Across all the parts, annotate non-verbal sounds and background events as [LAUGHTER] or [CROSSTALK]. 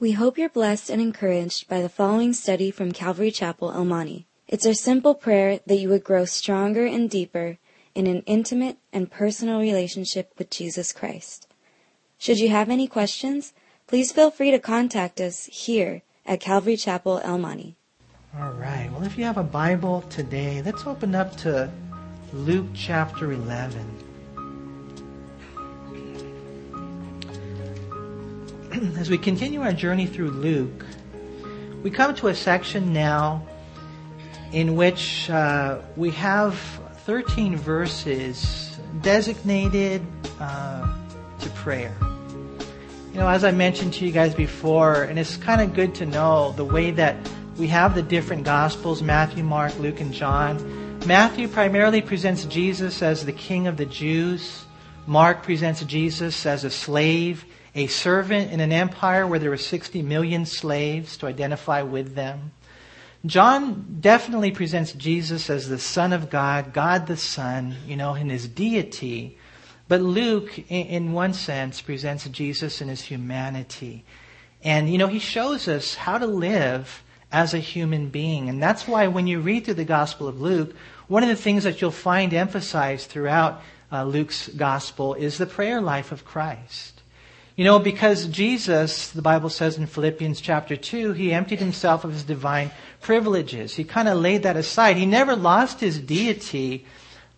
We hope you're blessed and encouraged by the following study from Calvary Chapel, El Monte. It's our simple prayer that you would grow stronger and deeper in an intimate and personal relationship with Jesus Christ. Should you have any questions, please feel free to contact us here at Calvary Chapel, El Monte. All right. Well, if you have a Bible today, let's open up to Luke chapter 11. [CLEARS THROAT] As we continue our journey through Luke, we come to a section now in which uh, we have 13 verses designated uh, to prayer. You know, as I mentioned to you guys before, and it's kind of good to know the way that we have the different Gospels Matthew, Mark, Luke, and John. Matthew primarily presents Jesus as the King of the Jews, Mark presents Jesus as a slave, a servant in an empire where there were 60 million slaves to identify with them. John definitely presents Jesus as the Son of God, God the Son, you know, in his deity. But Luke, in one sense, presents Jesus in his humanity. And, you know, he shows us how to live as a human being. And that's why when you read through the Gospel of Luke, one of the things that you'll find emphasized throughout uh, Luke's Gospel is the prayer life of Christ. You know, because Jesus, the Bible says in Philippians chapter 2, he emptied himself of his divine privileges. He kind of laid that aside. He never lost his deity,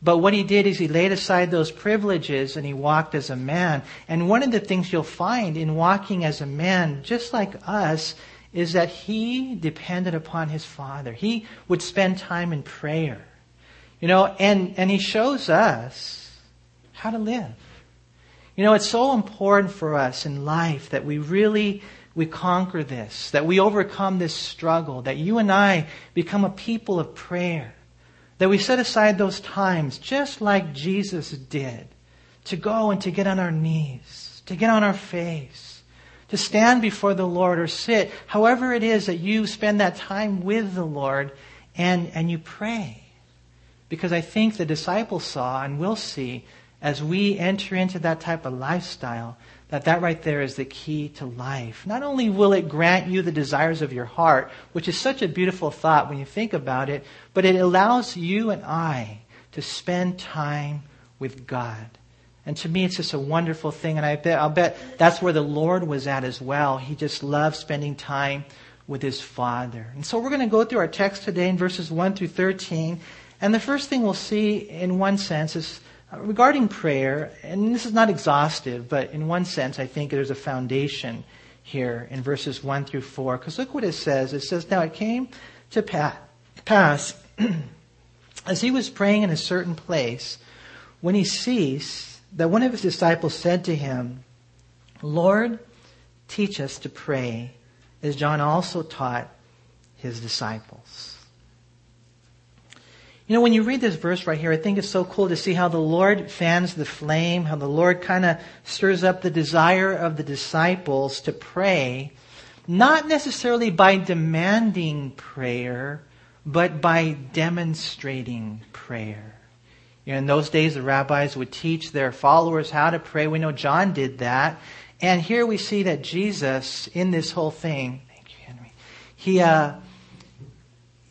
but what he did is he laid aside those privileges and he walked as a man. And one of the things you'll find in walking as a man, just like us, is that he depended upon his Father. He would spend time in prayer. You know, and, and he shows us how to live. You know, it's so important for us in life that we really we conquer this, that we overcome this struggle, that you and I become a people of prayer, that we set aside those times just like Jesus did to go and to get on our knees, to get on our face, to stand before the Lord or sit, however it is that you spend that time with the Lord and, and you pray. Because I think the disciples saw and will see as we enter into that type of lifestyle, that that right there is the key to life. Not only will it grant you the desires of your heart, which is such a beautiful thought when you think about it, but it allows you and I to spend time with God. And to me, it's just a wonderful thing. And I bet, I'll bet that's where the Lord was at as well. He just loved spending time with his Father. And so we're going to go through our text today in verses 1 through 13. And the first thing we'll see in one sense is regarding prayer, and this is not exhaustive, but in one sense, I think there's a foundation here in verses 1 through 4. Because look what it says. It says, Now it came to pass, [CLEARS THROAT] as he was praying in a certain place, when he ceased, that one of his disciples said to him, Lord, teach us to pray, as John also taught his disciples. You know, when you read this verse right here, I think it's so cool to see how the Lord fans the flame, how the Lord kind of stirs up the desire of the disciples to pray, not necessarily by demanding prayer, but by demonstrating prayer. You know, in those days, the rabbis would teach their followers how to pray. We know John did that. And here we see that Jesus, in this whole thing, thank you, Henry, he, uh,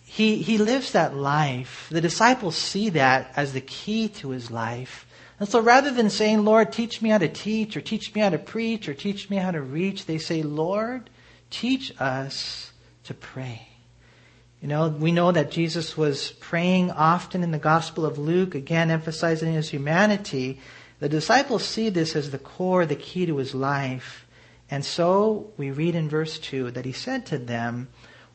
he, he lives that life. The disciples see that as the key to his life. And so rather than saying, Lord, teach me how to teach, or teach me how to preach, or teach me how to reach, they say, Lord, teach us to pray. You know, we know that Jesus was praying often in the Gospel of Luke, again emphasizing his humanity. The disciples see this as the core, the key to his life. And so we read in verse 2 that he said to them,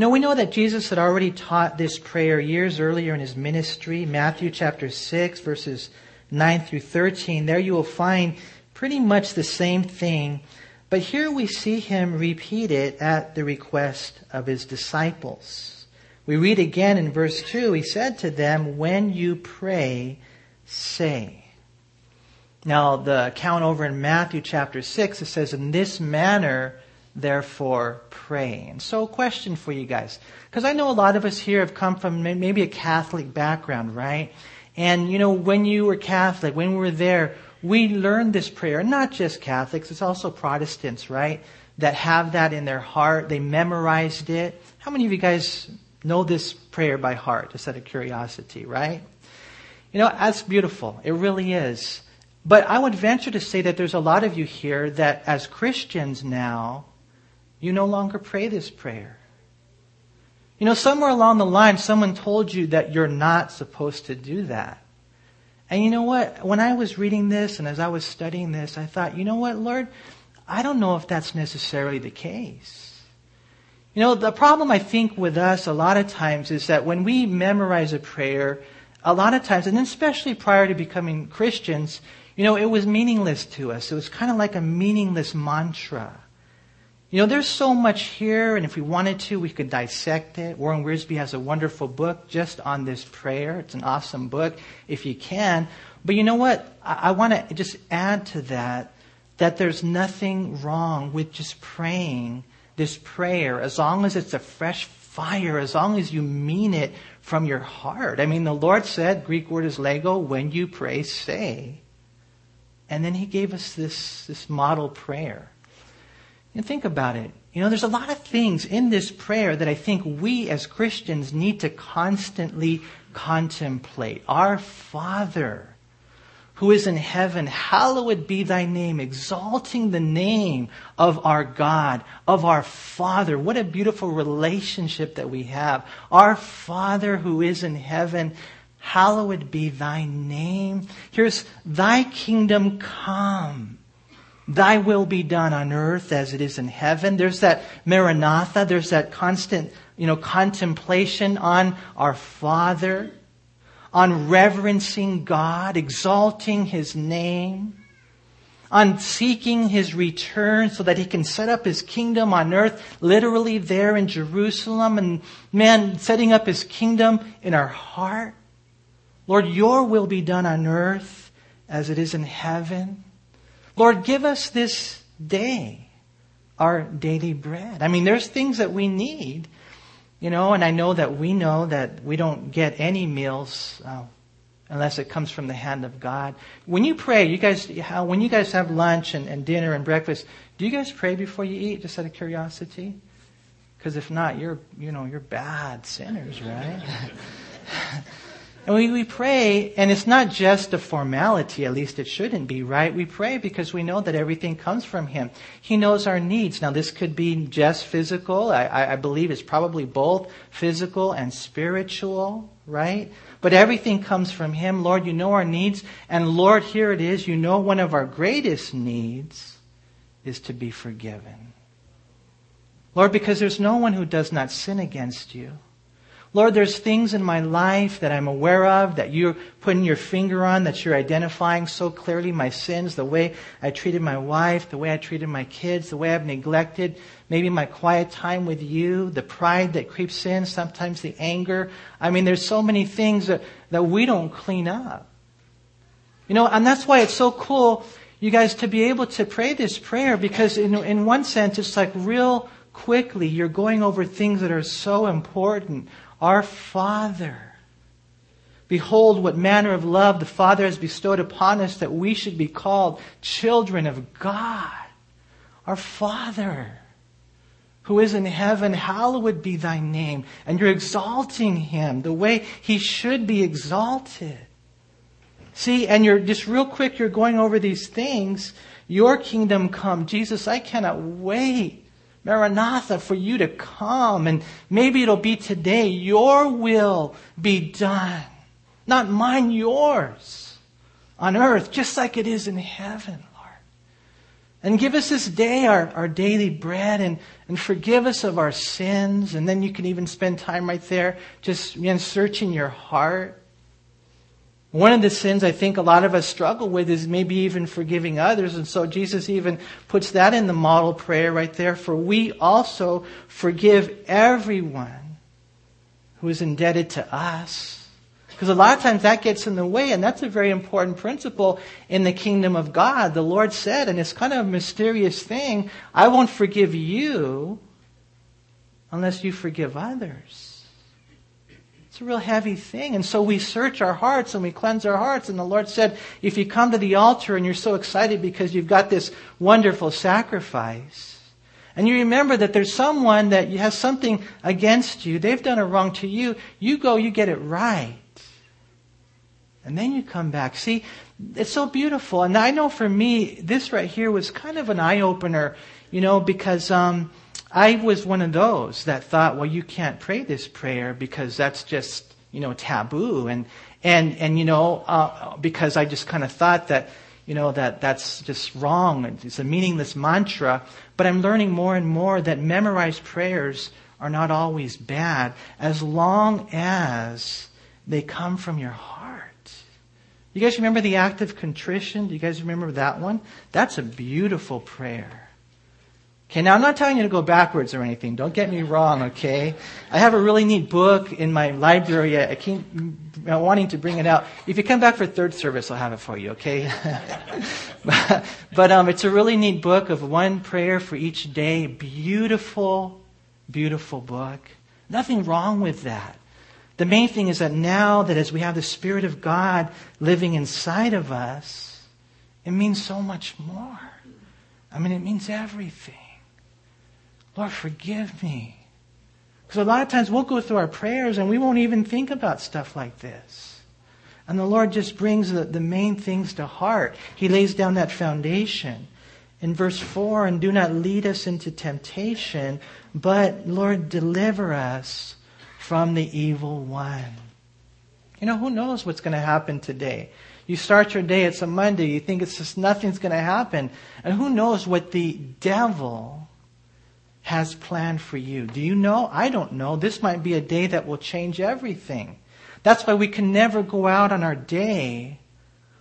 You know, we know that Jesus had already taught this prayer years earlier in his ministry, Matthew chapter 6, verses 9 through 13. There you will find pretty much the same thing But here we see him repeat it at the request of his disciples. We read again in verse 2, he said to them, When you pray, say. Now, the account over in Matthew chapter 6, it says, In this manner, therefore, pray. And so, a question for you guys. Because I know a lot of us here have come from maybe a Catholic background, right? And, you know, when you were Catholic, when we were there, we learned this prayer. Not just Catholics, it's also Protestants, right? That have that in their heart. They memorized it. How many of you guys know this prayer by heart, just out of curiosity, right? You know, that's beautiful. It really is. But I would venture to say that there's a lot of you here that as Christians now, you no longer pray this prayer. You know, somewhere along the line, someone told you that you're not supposed to do that. And you know what? When I was reading this and as I was studying this, I thought, you know what, Lord? I don't know if that's necessarily the case. You know, the problem I think with us a lot of times is that when we memorize a prayer, a lot of times, and especially prior to becoming Christians, you know, it was meaningless to us. It was kind of like a meaningless mantra. You know, there's so much here, and if we wanted to, we could dissect it. Warren Wiersbe has a wonderful book just on this prayer. It's an awesome book, if you can. But you know what? I, I want to just add to that that there's nothing wrong with just praying this prayer as long as it's a fresh fire, as long as you mean it from your heart. I mean, the Lord said, Greek word is lego, when you pray, say. And then he gave us this, this model prayer. And think about it. You know, there's a lot of things in this prayer that I think we as Christians need to constantly contemplate. Our Father, who is in heaven, hallowed be thy name, exalting the name of our God, of our Father. What a beautiful relationship that we have. Our Father who is in heaven, hallowed be thy name. Here's thy kingdom come. Thy will be done on earth as it is in heaven. There's that Maranatha. There's that constant, you know, contemplation on our Father, on reverencing God, exalting His name, on seeking His return so that He can set up His kingdom on earth, literally there in Jerusalem, and man, setting up His kingdom in our heart. Lord, your will be done on earth as it is in heaven. Lord, give us this day our daily bread. I mean, there's things that we need, you know, and I know that we know that we don't get any meals uh, unless it comes from the hand of God. When you pray, you guys, when you guys have lunch and, and dinner and breakfast, do you guys pray before you eat, just out of curiosity? Because if not, you're, you know, you're bad sinners, right? [LAUGHS] And we, we pray, and it's not just a formality, at least it shouldn't be, right? We pray because we know that everything comes from Him. He knows our needs. Now, this could be just physical. I, I believe it's probably both physical and spiritual, right? But everything comes from Him. Lord, you know our needs. And Lord, here it is. You know one of our greatest needs is to be forgiven. Lord, because there's no one who does not sin against you. Lord, there's things in my life that I'm aware of, that you're putting your finger on, that you're identifying so clearly my sins, the way I treated my wife, the way I treated my kids, the way I've neglected maybe my quiet time with you, the pride that creeps in, sometimes the anger. I mean, there's so many things that, that we don't clean up. You know, and that's why it's so cool, you guys, to be able to pray this prayer because in, in one sense, it's like real quickly you're going over things that are so important our Father. Behold, what manner of love the Father has bestowed upon us that we should be called children of God. Our Father, who is in heaven, hallowed be thy name. And you're exalting him the way he should be exalted. See, and you're just real quick, you're going over these things. Your kingdom come. Jesus, I cannot wait Maranatha, for you to come. And maybe it'll be today. Your will be done. Not mine, yours. On earth, just like it is in heaven, Lord. And give us this day our, our daily bread and, and forgive us of our sins. And then you can even spend time right there just you searching your heart. One of the sins I think a lot of us struggle with is maybe even forgiving others. And so Jesus even puts that in the model prayer right there. For we also forgive everyone who is indebted to us. Because a lot of times that gets in the way, and that's a very important principle in the kingdom of God. The Lord said, and it's kind of a mysterious thing, I won't forgive you unless you forgive others. It's a real heavy thing. And so we search our hearts and we cleanse our hearts. And the Lord said, if you come to the altar and you're so excited because you've got this wonderful sacrifice, and you remember that there's someone that has something against you, they've done a wrong to you, you go, you get it right. And then you come back. See, it's so beautiful. And I know for me, this right here was kind of an eye opener, you know, because, um, I was one of those that thought, well, you can't pray this prayer because that's just, you know, taboo. And, and, and, you know, uh, because I just kind of thought that, you know, that that's just wrong. It's a meaningless mantra. But I'm learning more and more that memorized prayers are not always bad as long as they come from your heart. You guys remember the act of contrition? Do you guys remember that one? That's a beautiful prayer. Okay, now I'm not telling you to go backwards or anything. Don't get me wrong, okay? I have a really neat book in my library. I keep wanting to bring it out. If you come back for third service, I'll have it for you, okay? [LAUGHS] but, um, it's a really neat book of one prayer for each day. Beautiful, beautiful book. Nothing wrong with that. The main thing is that now that as we have the Spirit of God living inside of us, it means so much more. I mean, it means everything. Lord, forgive me. Because a lot of times we'll go through our prayers and we won't even think about stuff like this. And the Lord just brings the, the main things to heart. He lays down that foundation. In verse 4, and do not lead us into temptation, but Lord, deliver us from the evil one. You know, who knows what's going to happen today? You start your day, it's a Monday, you think it's just nothing's going to happen. And who knows what the devil has planned for you. Do you know? I don't know. This might be a day that will change everything. That's why we can never go out on our day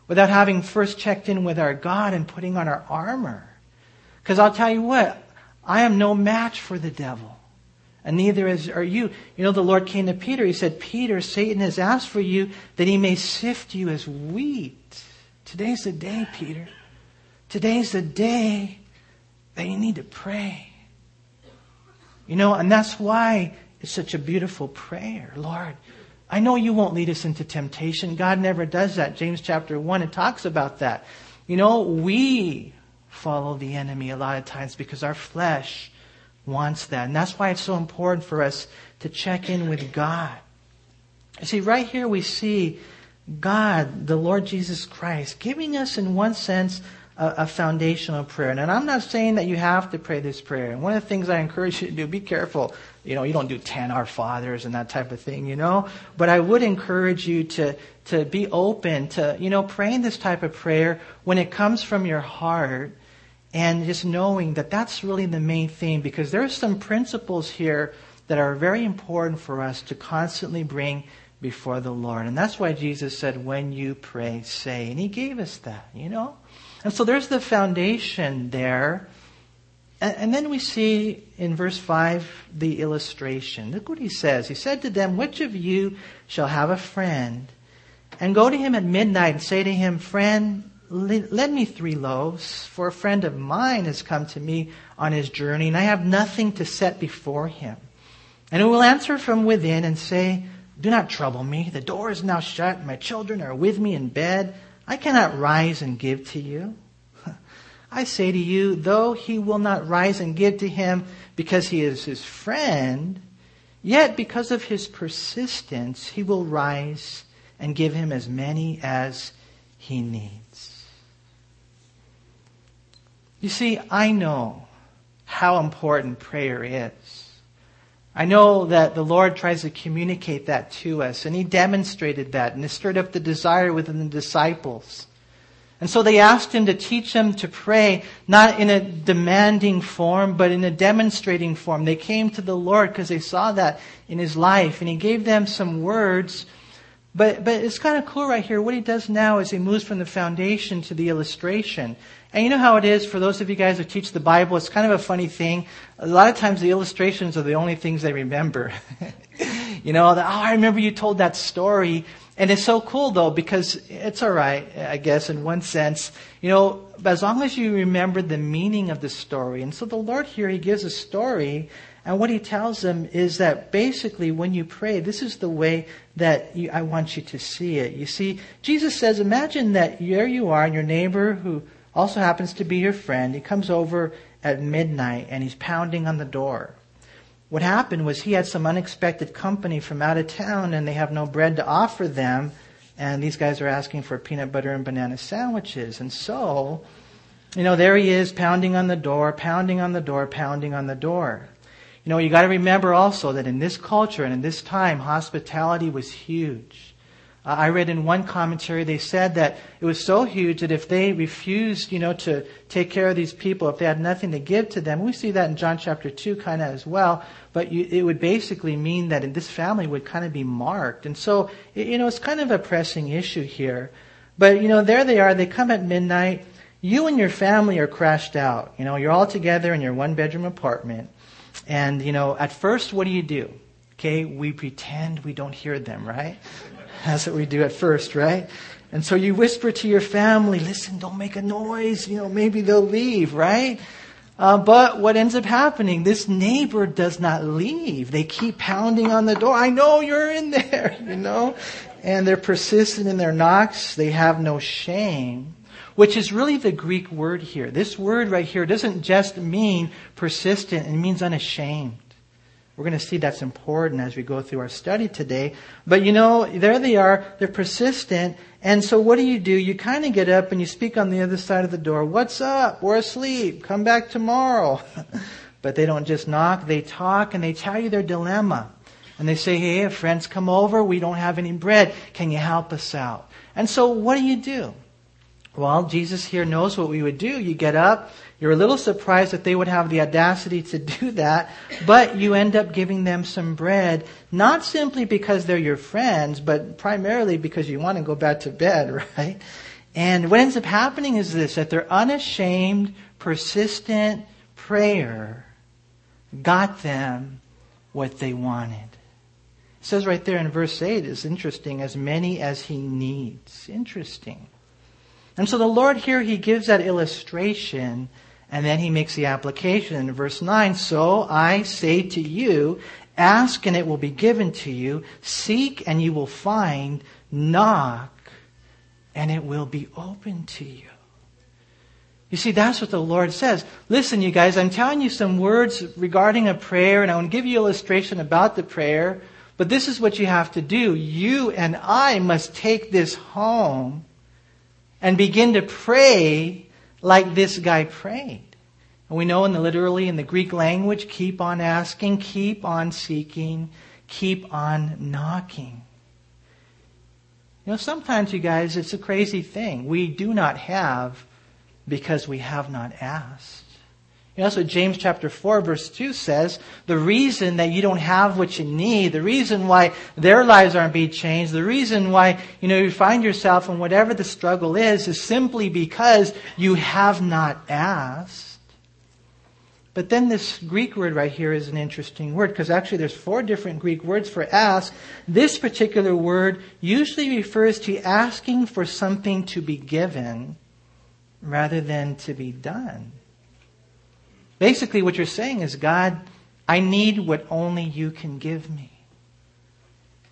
without having first checked in with our God and putting on our armor. Because I'll tell you what, I am no match for the devil. And neither is, are you. You know, the Lord came to Peter. He said, Peter, Satan has asked for you that he may sift you as wheat. Today's the day, Peter. Today's the day that you need to pray. You know, and that's why it's such a beautiful prayer. Lord, I know you won't lead us into temptation. God never does that. James chapter 1, it talks about that. You know, we follow the enemy a lot of times because our flesh wants that. And that's why it's so important for us to check in with God. You see, right here we see God, the Lord Jesus Christ, giving us, in one sense, a, a, foundational prayer. And I'm not saying that you have to pray this prayer. And one of the things I encourage you to do, be careful. You know, you don't do 10 Our Fathers and that type of thing, you know. But I would encourage you to, to be open to, you know, praying this type of prayer when it comes from your heart and just knowing that that's really the main thing because there are some principles here that are very important for us to constantly bring before the Lord. And that's why Jesus said, when you pray, say. And He gave us that, you know? And so there's the foundation there. And, and, then we see in verse 5 the illustration. Look what he says. He said to them, Which of you shall have a friend and go to him at midnight and say to him, Friend, lend me three loaves, for a friend of mine has come to me on his journey, and I have nothing to set before him. And he will answer from within and say, Do not trouble me. The door is now shut. My children are with me in bed. I cannot rise and give to you. [LAUGHS] I say to you, though he will not rise and give to him because he is his friend, yet because of his persistence, he will rise and give him as many as he needs. You see, I know how important prayer is. I know that the Lord tries to communicate that to us, and He demonstrated that, and it stirred up the desire within the disciples. And so they asked Him to teach them to pray, not in a demanding form, but in a demonstrating form. They came to the Lord because they saw that in His life, and He gave them some words But, but it's kind of cool right here. What he does now is he moves from the foundation to the illustration. And you know how it is for those of you guys who teach the Bible, it's kind of a funny thing. A lot of times the illustrations are the only things they remember. [LAUGHS] you know, the, oh, I remember you told that story. And it's so cool though, because it's alright, I guess, in one sense. You know, as long as you remember the meaning of the story. And so the Lord here, He gives a story and what he tells them is that basically when you pray, this is the way that you, I want you to see it. You see, Jesus says, imagine that there you are and your neighbor who also happens to be your friend, he comes over at midnight and he's pounding on the door. What happened was he had some unexpected company from out of town and they have no bread to offer them and these guys are asking for peanut butter and banana sandwiches. And so, you know, there he is pounding on the door, pounding on the door, pounding on the door. You know, you got to remember also that in this culture and in this time, hospitality was huge. Uh, I read in one commentary they said that it was so huge that if they refused, you know, to take care of these people, if they had nothing to give to them, we see that in John chapter two kind of as well. But you, it would basically mean that this family would kind of be marked, and so you know it's kind of a pressing issue here. But you know, there they are. They come at midnight. You and your family are crashed out. You know, you're all together in your one bedroom apartment. And, you know, at first, what do you do? Okay, we pretend we don't hear them, right? That's what we do at first, right? And so you whisper to your family, listen, don't make a noise, you know, maybe they'll leave, right? Uh, but what ends up happening, this neighbor does not leave. They keep pounding on the door. I know you're in there, [LAUGHS] you know? And they're persistent in their knocks. They have no shame which is really the Greek word here. This word right here doesn't just mean persistent, it means unashamed. We're going to see that's important as we go through our study today. But you know, there they are, they're persistent, and so what do you do? You kind of get up and you speak on the other side of the door, What's up? We're asleep. Come back tomorrow. [LAUGHS] but they don't just knock, they talk and they tell you their dilemma. And they say, Hey, friends come over, we don't have any bread. Can you help us out? And so what do you do? Well, Jesus here knows what we would do. You get up, you're a little surprised that they would have the audacity to [LAUGHS] do that, but you end up giving them some bread, not simply because they're your friends, but primarily because you want to go back to bed, [LAUGHS] right? And what ends up happening is this, that their unashamed, persistent prayer got them what they wanted. It says right there in verse 8, it's interesting, as many as he needs. Interesting. And so the Lord here, He gives that illustration and then He makes the application in verse 9. So I say to you, ask and it will be given to you, seek and you will find, knock and it will be open to you. You see, that's what the Lord says. Listen, you guys, I'm telling you some words regarding a prayer, and I want to give you illustration about the prayer, but this is what you have to do. You and I must take this home and begin to pray like this guy prayed. And we know in the literally in the Greek language, keep on asking, keep on seeking, keep on knocking. You know, sometimes you guys, it's a crazy thing. We do not have because we have not asked. You know, that's what James chapter 4 verse 2 says. The reason that you don't have what you need, the reason why their lives aren't being changed, the reason why, you know, you find yourself in whatever the struggle is, is simply because you have not asked. But then this Greek word right here is an interesting word because actually there's four different Greek words for ask. This particular word usually refers to asking for something to be given rather than to be done. Basically, what you're saying is, God, I need what only you can give me.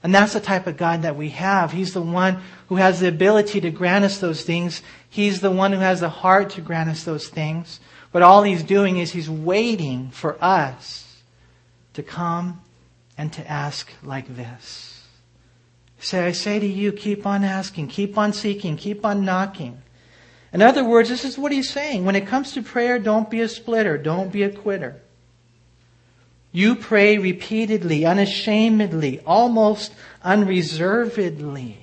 And that's the type of God that we have. He's the one who has the ability to grant us those things. He's the one who has the heart to grant us those things. But all he's doing is he's waiting for us to come and to ask like this. Say, I say to you, keep on asking, keep on seeking, keep on knocking. In other words, this is what he's saying. When it comes to prayer, don't be a splitter. Don't be a quitter. You pray repeatedly, unashamedly, almost unreservedly.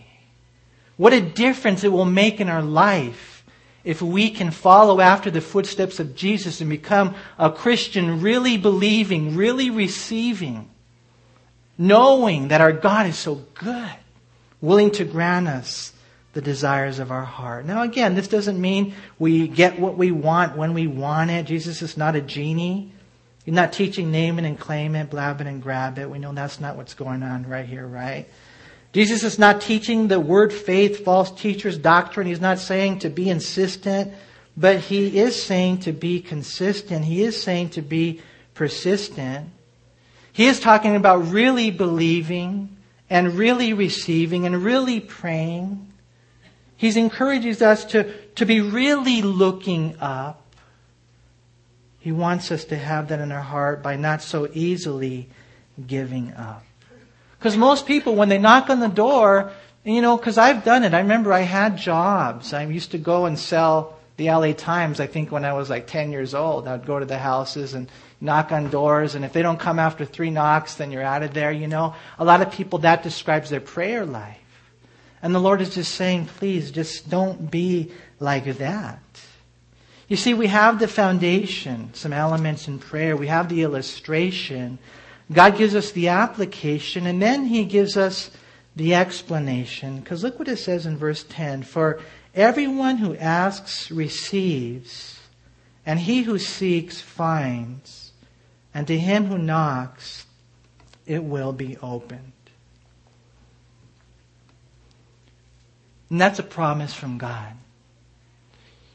What a difference it will make in our life if we can follow after the footsteps of Jesus and become a Christian really believing, really receiving, knowing that our God is so good. willing to grant us the desires of our heart. Now again, this doesn't mean we get what we want when we want it. Jesus is not a genie. He's not teaching name it and claim it, blab it and grab it. We know that's not what's going on right here, right? Jesus is not teaching the word faith, false teachers doctrine. He's not saying to be insistent, but he is saying to be consistent. He is saying to be persistent. He is talking about really believing and really receiving and really praying. He encourages us to, to be really looking up. He wants us to have that in our heart by not so easily giving up. Because most people, when they knock on the door, you know, because I've done it. I remember I had jobs. I used to go and sell the LA Times, I think when I was like 10 years old. I'd go to the houses and knock on doors, and if they don't come after three knocks, then you're out of there, you know. A lot of people, that describes their prayer life. And the Lord is just saying, please, just don't be like that. You see, we have the foundation, some elements in prayer. We have the illustration. God gives us the application, and then He gives us the explanation. Because look what it says in verse 10 For everyone who asks receives, and he who seeks finds and to him who knocks, it will be opened. And that's a promise from God.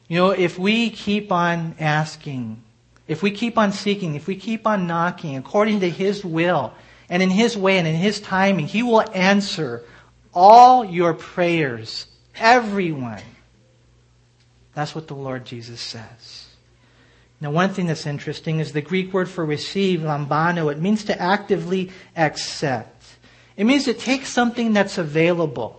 You know, if we keep on asking, if we keep on seeking, if we keep on knocking according to His will and in His way and in His timing, He will answer all your prayers. Everyone. That's what the Lord Jesus says. Now, one thing that's interesting is the Greek word for receive, lambano. It means to actively accept. It means to take something that's available.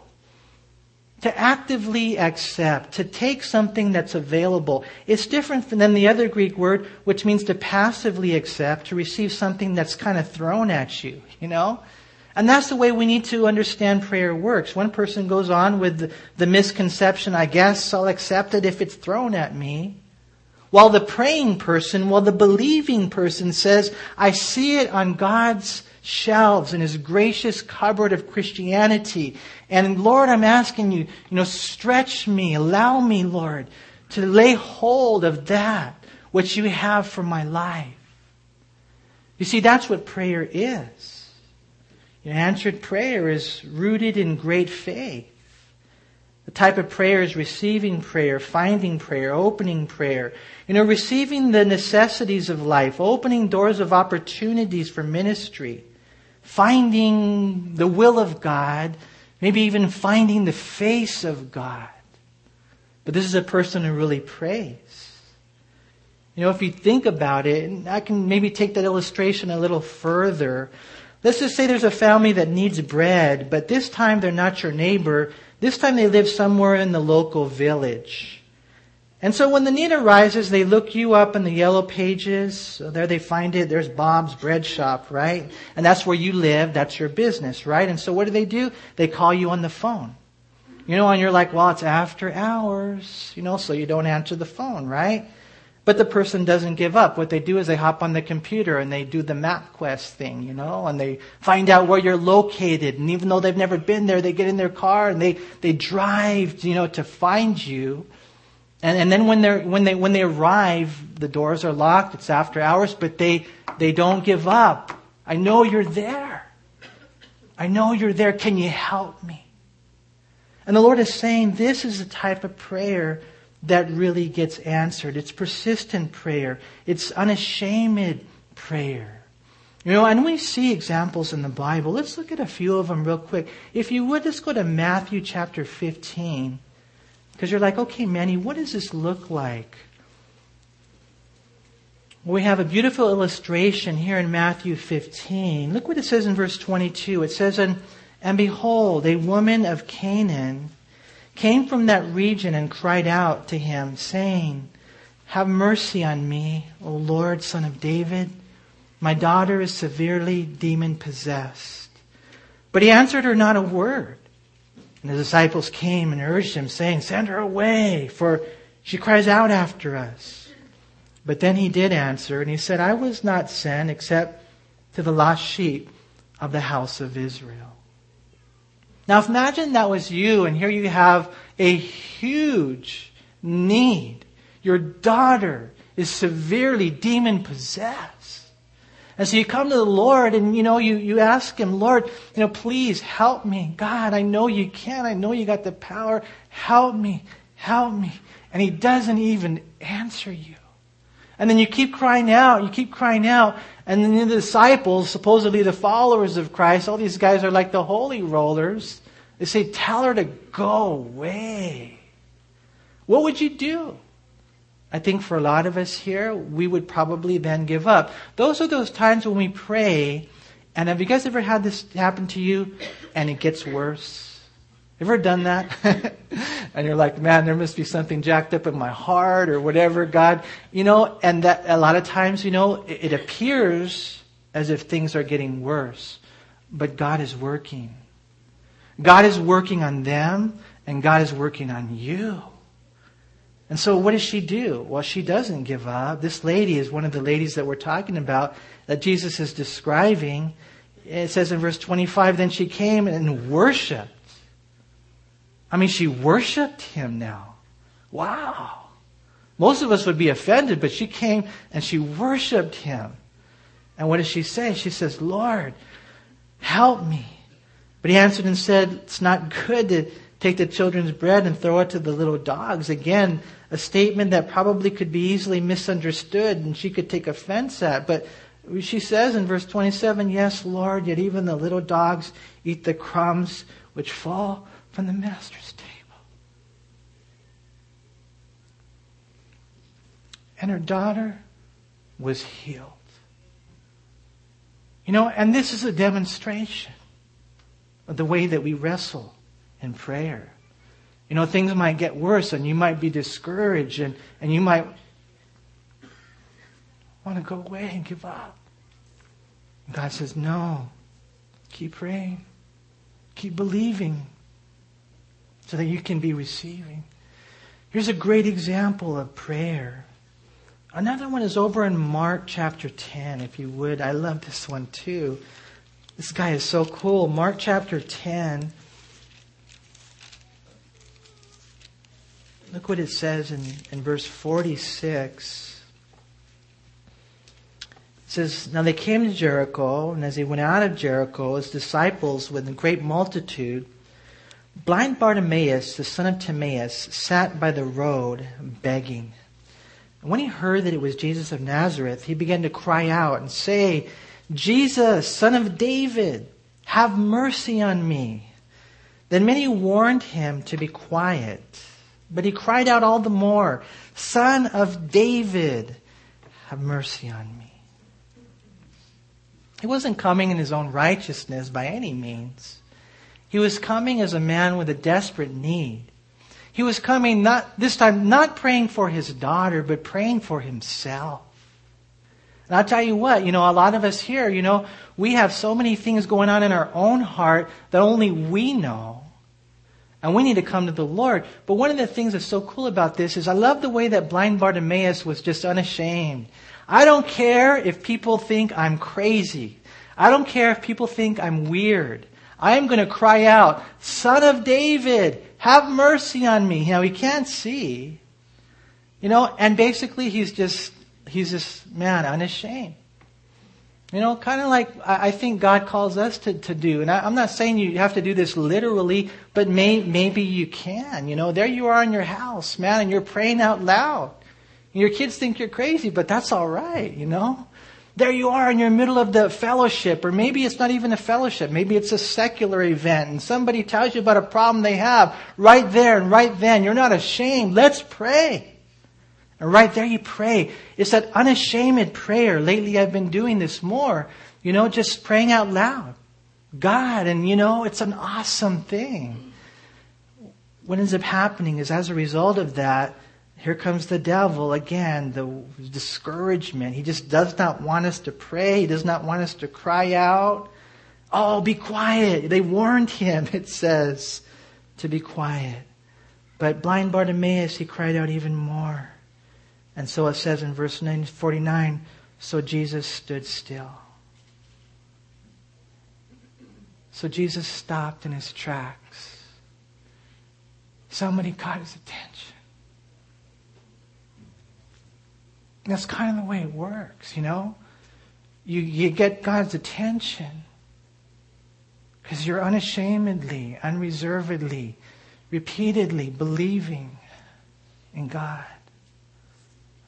To actively accept, to take something that's available. It's different than the other Greek word, which means to passively accept, to receive something that's kind of thrown at you, you know? And that's the way we need to understand prayer works. One person goes on with the, the misconception, I guess I'll accept it if it's thrown at me. While the praying person, while the believing person says, I see it on God's shelves in his gracious cupboard of Christianity. And Lord, I'm asking you, you know, stretch me, allow me, Lord, to lay hold of that which you have for my life. You see, that's what prayer is. Your answered prayer is rooted in great faith. The type of prayer is receiving prayer, finding prayer, opening prayer. You know, receiving the necessities of life, opening doors of opportunities for ministry, finding the will of God, maybe even finding the face of God. But this is a person who really prays. You know, if you think about it, and I can maybe take that illustration a little further. Let's just say there's a family that needs bread, but this time they're not your neighbor, this time they live somewhere in the local village. And so when the need arises, they look you up in the yellow pages. So there they find it. There's Bob's bread shop, right? And that's where you live. That's your business, right? And so what do they do? They call you on the phone. You know, and you're like, well, it's after hours, you know, so you don't answer the phone, right? But the person doesn't give up. What they do is they hop on the computer and they do the MapQuest thing, you know, and they find out where you're located. And even though they've never been there, they get in their car and they, they drive, you know, to find you. And, and then when they when they when they arrive, the doors are locked. It's after hours, but they they don't give up. I know you're there. I know you're there. Can you help me? And the Lord is saying this is the type of prayer that really gets answered. It's persistent prayer. It's unashamed prayer. You know, and we see examples in the Bible. Let's look at a few of them real quick. If you would, let's go to Matthew chapter 15. Because you're like, okay, Manny, what does this look like? We have a beautiful illustration here in Matthew 15. Look what it says in verse 22. It says, And, and behold, a woman of Canaan came from that region and cried out to him, saying, Have mercy on me, O Lord, son of David. My daughter is severely demon possessed. But he answered her not a word. And the disciples came and urged him, saying, Send her away, for she cries out after us. But then he did answer, and he said, I was not sent except to the lost sheep of the house of Israel. Now imagine that was you and here you have a huge need. Your daughter is severely demon possessed. And so you come to the Lord and you know, you, you ask Him, Lord, you know, please help me. God, I know you can. I know you got the power. Help me. Help me. And He doesn't even answer you. And then you keep crying out, you keep crying out, and then the disciples, supposedly the followers of Christ, all these guys are like the holy rollers. They say, tell her to go away. What would you do? I think for a lot of us here, we would probably then give up. Those are those times when we pray, and have you guys ever had this happen to you and it gets worse? Ever done that? [LAUGHS] and you're like, man, there must be something jacked up in my heart or whatever, God. You know, and that a lot of times, you know, it, it appears as if things are getting worse. But God is working. God is working on them and God is working on you. And so what does she do? Well, she doesn't give up. This lady is one of the ladies that we're talking about that Jesus is describing. It says in verse 25, then she came and worshiped. I mean, she worshiped him now. Wow. Most of us would be offended, but she came and she worshiped him. And what does she say? She says, Lord, help me. But he answered and said, It's not good to take the children's bread and throw it to the little dogs. Again, a statement that probably could be easily misunderstood and she could take offense at. But she says in verse 27, Yes, Lord, yet even the little dogs eat the crumbs which fall from the master's table. And her daughter was healed. You know, and this is a demonstration of the way that we wrestle in prayer. You know, things might get worse and you might be discouraged and, and you might want to go away and give up. God says, no. Keep praying. Keep believing so that you can be receiving. Here's a great example of prayer. Another one is over in Mark chapter 10, if you would. I love this one too. This guy is so cool. Mark chapter 10. Look what it says in, in verse 46. It says, Now they came to Jericho, and as they went out of Jericho, his disciples with a great multitude, blind Bartimaeus, the son of Timaeus, sat by the road begging. And when he heard that it was Jesus of Nazareth, he began to cry out and say, Jesus, son of David, have mercy on me. Then many warned him to be quiet. But he cried out all the more, Son of David, have mercy on me. He wasn't coming in his own righteousness by any means. He was coming as a man with a desperate need. He was coming not, this time, not praying for his daughter, but praying for himself. And I'll tell you what, you know, a lot of us here, you know, we have so many things going on in our own heart that only we know. And we need to come to the Lord. But one of the things that's so cool about this is I love the way that blind Bartimaeus was just unashamed. I don't care if people think I'm crazy. I don't care if people think I'm weird. I am going to cry out, Son of David, have mercy on me. You Now he can't see. You know, and basically he's just, he's just, man, unashamed. You know, kind of like I think God calls us to, to do. And I, am not saying you have to do this literally, but may, maybe you can. You know, there you are in your house, man, and you're praying out loud. And your kids think you're crazy, but that's all right, you know? There you are in your middle of the fellowship, or maybe it's not even a fellowship. Maybe it's a secular event, and somebody tells you about a problem they have right there and right then. You're not ashamed. Let's pray. And right there you pray. It's that unashamed prayer. Lately I've been doing this more. You know, just praying out loud. God, and you know, it's an awesome thing. What ends up happening is as a result of that, here comes the devil again, the discouragement. He just does not want us to pray. He does not want us to cry out. Oh, be quiet. They warned him, [LAUGHS] it says, to be quiet. But blind Bartimaeus, he cried out even more. And so it says in verse 49, so Jesus stood still. So Jesus stopped in his tracks. Somebody caught his attention. That's kind of the way it works, you know? You, you get God's attention because you're unashamedly, unreservedly, repeatedly believing in God.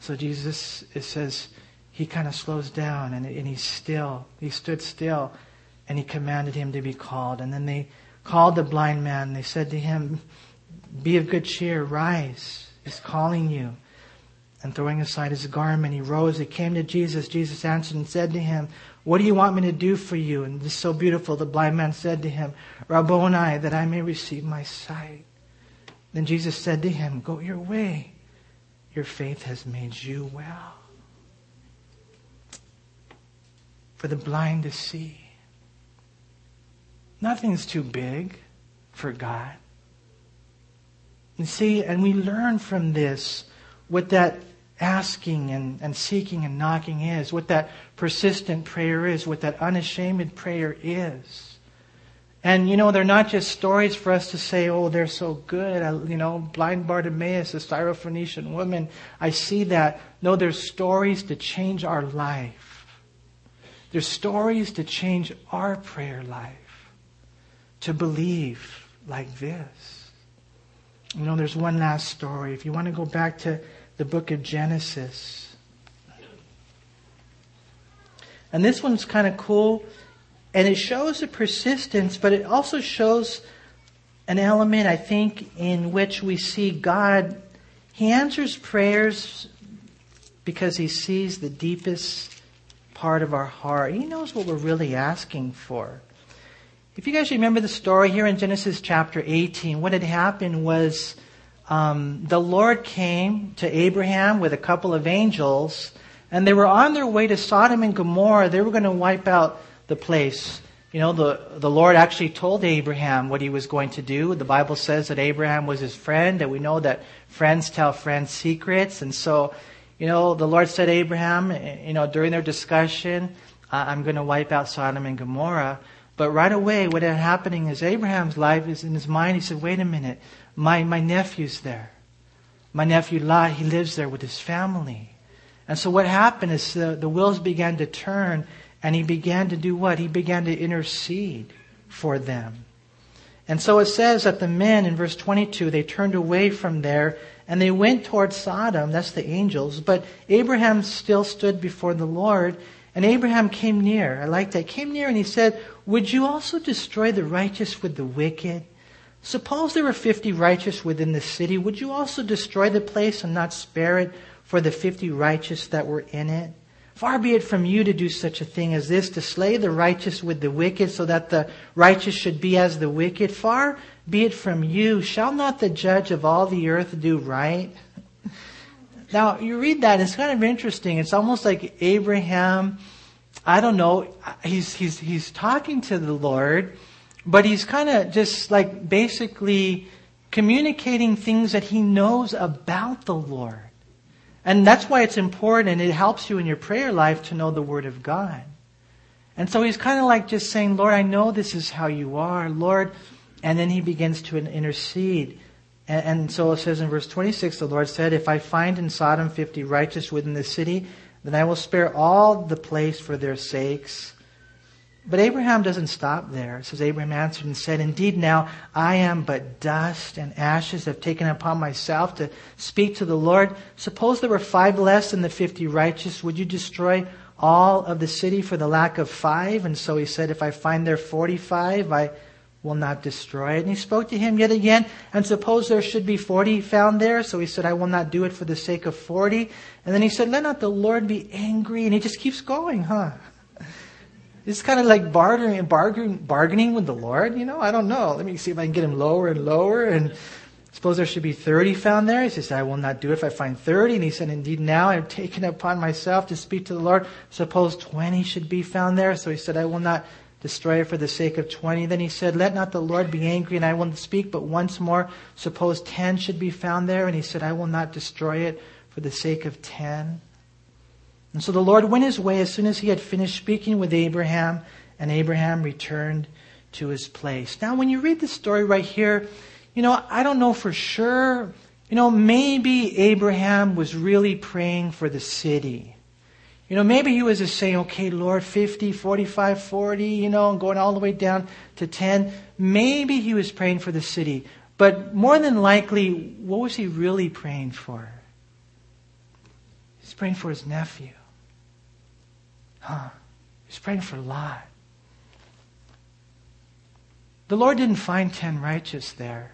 So Jesus, it says, he kind of slows down and, and he's still. He stood still and he commanded him to be called. And then they called the blind man. They said to him, Be of good cheer, rise. He's calling you. And throwing aside his garment, he rose. He came to Jesus. Jesus answered and said to him, What do you want me to do for you? And this is so beautiful. The blind man said to him, Rabboni, that I may receive my sight. Then Jesus said to him, Go your way. Your faith has made you well. For the blind to see. Nothing's too big for God. You see, and we learn from this what that asking and, and seeking and knocking is, what that persistent prayer is, what that unashamed prayer is. And you know, they're not just stories for us to say, oh, they're so good. I, you know, blind Bartimaeus, the Syrophoenician woman, I see that. No, there's stories to change our life. There's stories to change our prayer life. To believe like this. You know, there's one last story. If you want to go back to the book of Genesis. And this one's kind of cool. And it shows a persistence, but it also shows an element, I think, in which we see God, He answers prayers because He sees the deepest part of our heart. He knows what we're really asking for. If you guys remember the story here in Genesis chapter 18, what had happened was um, the Lord came to Abraham with a couple of angels, and they were on their way to Sodom and Gomorrah. They were going to wipe out the place. You know, the, the Lord actually told Abraham what he was going to do. The Bible says that Abraham was his friend, and we know that friends tell friends secrets. And so, you know, the Lord said, to Abraham, eh, you know, during their discussion, I'm going to wipe out Sodom and Gomorrah. But right away, what had happening is Abraham's life is in his mind. He said, wait a minute, my, my nephew's there. My nephew Lot, he lives there with his family. And so what happened is the, the wheels began to turn and he began to do what? He began to intercede for them. And so it says that the men in verse 22, they turned away from there and they went toward Sodom. That's the angels. But Abraham still stood before the Lord. And Abraham came near. I like that. Came near and he said, Would you also destroy the righteous with the wicked? Suppose there were 50 righteous within the city. Would you also destroy the place and not spare it for the 50 righteous that were in it? Far be it from you to do such a thing as this, to slay the righteous with the wicked, so that the righteous should be as the wicked. Far be it from you. Shall not the judge of all the earth do right? Now, you read that, it's kind of interesting. It's almost like Abraham, I don't know, he's, he's, he's talking to the Lord, but he's kind of just like basically communicating things that he knows about the Lord. And that's why it's important and it helps you in your prayer life to know the Word of God. And so he's kind of like just saying, Lord, I know this is how you are, Lord. And then he begins to intercede. And, and so it says in verse 26, the Lord said, If I find in Sodom 50 righteous within the city, then I will spare all the place for their sakes. But Abraham doesn't stop there. It says, Abraham answered and said, Indeed, now I am but dust and ashes have taken upon myself to speak to the Lord. Suppose there were five less than the fifty righteous. Would you destroy all of the city for the lack of five? And so he said, If I find there forty five, I will not destroy it. And he spoke to him yet again, and suppose there should be forty found there. So he said, I will not do it for the sake of forty. And then he said, Let not the Lord be angry. And he just keeps going, huh? It's kind of like bartering, bargaining, bargaining with the Lord. You know, I don't know. Let me see if I can get him lower and lower. And suppose there should be 30 found there. He says, I will not do it if I find 30. And he said, Indeed, now I have taken upon myself to speak to the Lord. Suppose 20 should be found there. So he said, I will not destroy it for the sake of 20. Then he said, Let not the Lord be angry, and I will not speak but once more. Suppose 10 should be found there. And he said, I will not destroy it for the sake of 10. And so the Lord went his way as soon as he had finished speaking with Abraham, and Abraham returned to his place. Now, when you read the story right here, you know, I don't know for sure. You know, maybe Abraham was really praying for the city. You know, maybe he was just saying, okay, Lord, 50, 45, 40, you know, and going all the way down to 10. Maybe he was praying for the city. But more than likely, what was he really praying for? He's praying for his nephew. Huh? He's praying for Lot. The Lord didn't find ten righteous there.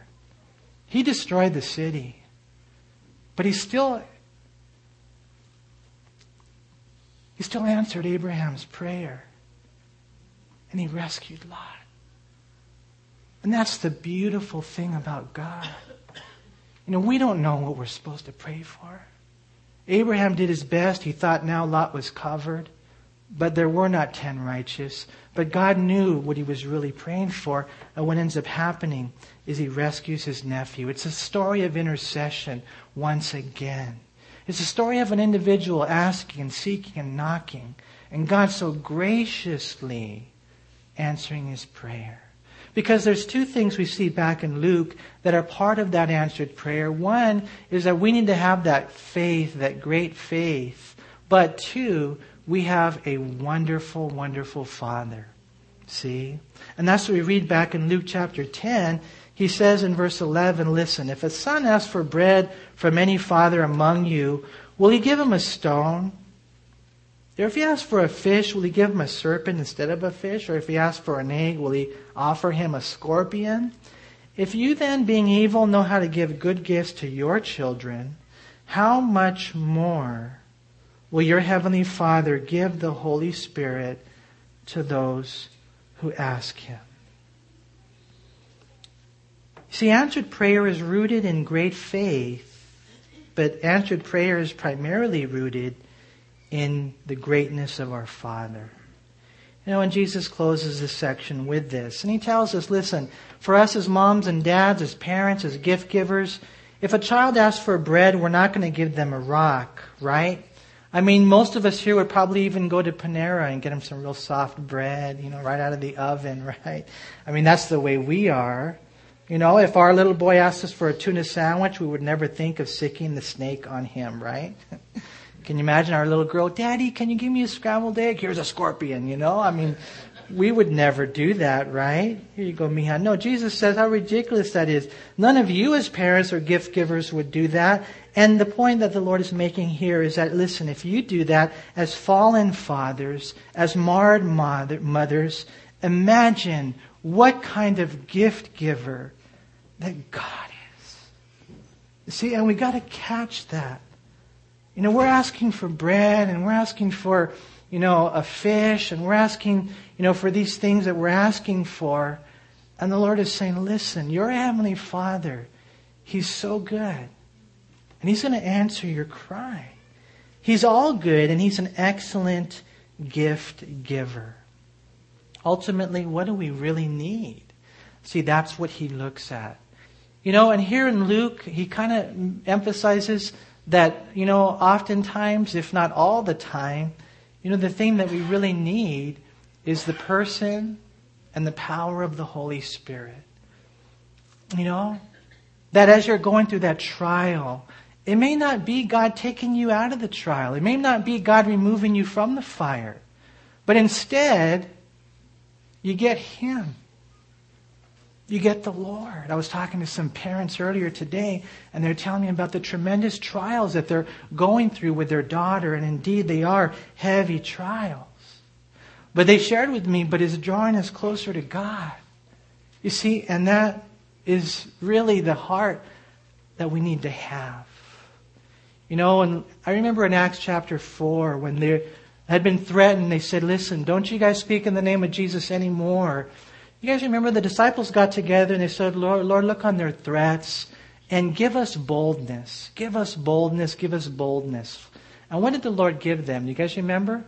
He destroyed the city. But he still he still answered Abraham's prayer. And he rescued Lot. And that's the beautiful thing about God. You know, we don't know what we're supposed to pray for. Abraham did his best. He thought now Lot was covered. But there were not ten righteous. But God knew what he was really praying for. And what ends up happening is he rescues his nephew. It's a story of intercession once again. It's a story of an individual asking and seeking and knocking. And God so graciously answering his prayer. Because there's two things we see back in Luke that are part of that answered prayer. One is that we need to have that faith, that great faith. But two, we have a wonderful, wonderful Father. See? And that's what we read back in Luke chapter 10. He says in verse 11, listen, if a son asks for bread from any father among you, will he give him a stone? Or if he asks for a fish, will he give him a serpent instead of a fish? Or if he asks for an egg, will he offer him a scorpion? If you then, being evil, know how to give good gifts to your children, how much more will your heavenly Father give the Holy Spirit to those who ask him? See, answered prayer is rooted in great faith, but answered prayer is primarily rooted in the greatness of our Father. You know, and Jesus closes this section with this. And he tells us, listen, for us as moms and dads, as parents, as gift givers, if a child asks for bread, we're not going to give them a rock, right? I mean, most of us here would probably even go to Panera and get them some real soft bread, you know, right out of the oven, [LAUGHS] right? I mean, that's the way we are. You know, if our little boy asked us for a tuna sandwich, we would never think of sicking the snake on him, right? [LAUGHS] can you imagine our little girl, Daddy, can you give me a scrambled egg? Here's a scorpion, you know? I mean, we would never do that, right? Here you go, Miha. No, Jesus says how ridiculous that is. None of you as parents or gift givers would do that. And the point that the Lord is making here is that, listen, if you do that as fallen fathers, as marred mother, mothers, imagine what kind of gift giver that God is. See, and we got to catch that. You know, we're asking for bread and we're asking for, you know, a fish and we're asking, you know, for these things that we're asking for. And the Lord is saying, listen, your Heavenly Father, He's so good. And He's going to answer your cry. He's all good and He's an excellent gift giver. Ultimately, what do we really need? See, that's what He looks at. You know, and here in Luke, he kind of emphasizes that, you know, oftentimes, if not all the time, you know, the thing that we really need is the person and the power of the Holy Spirit. You know, that as you're going through that trial, it may not be God taking you out of the trial. It may not be God removing you from the fire. But instead, you get Him. You get the Lord. I was talking to some parents earlier today, and they're telling me about the tremendous trials that they're going through with their daughter, and indeed they are heavy trials. But they shared with me, but it's drawing us closer to God. You see, and that is really the heart that we need to have. You know, and I remember in Acts chapter 4 when they had been threatened, they said, Listen, don't you guys speak in the name of Jesus anymore. You guys remember the disciples got together and they said, Lord, Lord, look on their threats and give us boldness. Give us boldness. Give us boldness. And what did the Lord give them? You guys remember?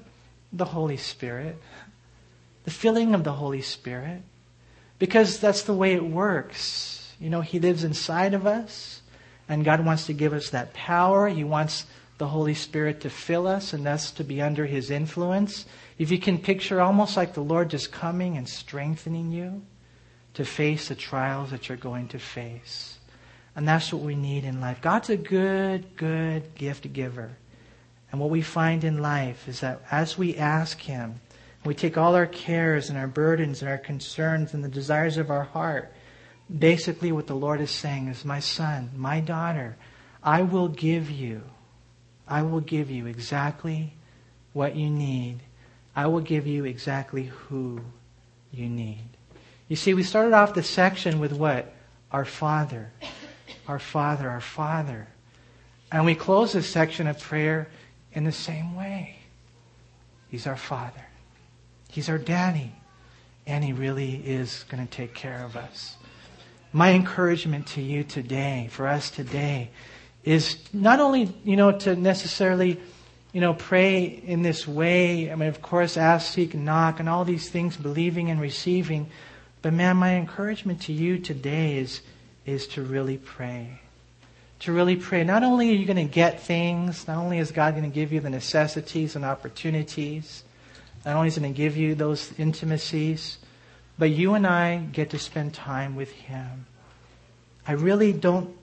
The Holy Spirit. The filling of the Holy Spirit. Because that's the way it works. You know, He lives inside of us, and God wants to give us that power. He wants the Holy Spirit to fill us and us to be under His influence. If you can picture almost like the Lord just coming and strengthening you, to face the trials that you're going to face. And that's what we need in life. God's a good, good gift giver. And what we find in life is that as we ask Him, we take all our cares and our burdens and our concerns and the desires of our heart, basically what the Lord is saying is, My son, my daughter, I will give you, I will give you exactly what you need. I will give you exactly who you need. You see, we started off the section with what? Our Father. Our Father, our Father. And we close this section of prayer in the same way. He's our Father. He's our daddy. And He really is going to take care of us. My encouragement to you today, for us today, is not only, you know, to necessarily, you know, pray in this way. I mean, of course, ask, seek, knock, and all these things, believing and receiving. But man, my encouragement to you today is, is to really pray. To really pray. Not only are you going to get things, not only is God going to give you the necessities and opportunities, not only is He going to give you those intimacies, but you and I get to spend time with Him. I really don't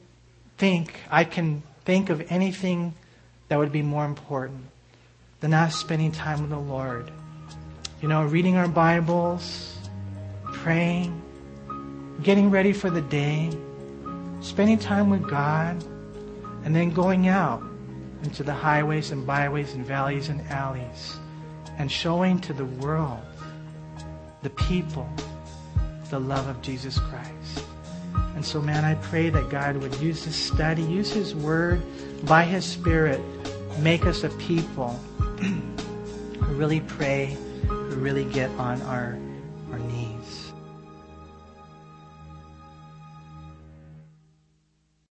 think I can think of anything that would be more important than us spending time with the Lord. You know, reading our Bibles, praying, getting ready for the day, spending time with God, and then going out into the highways and byways and valleys and alleys and showing to the world, the people, the love of Jesus Christ. And so, man, I pray that God would use this study, use His Word by His Spirit, make us a people [CLEARS THROAT] who really pray, who really get on our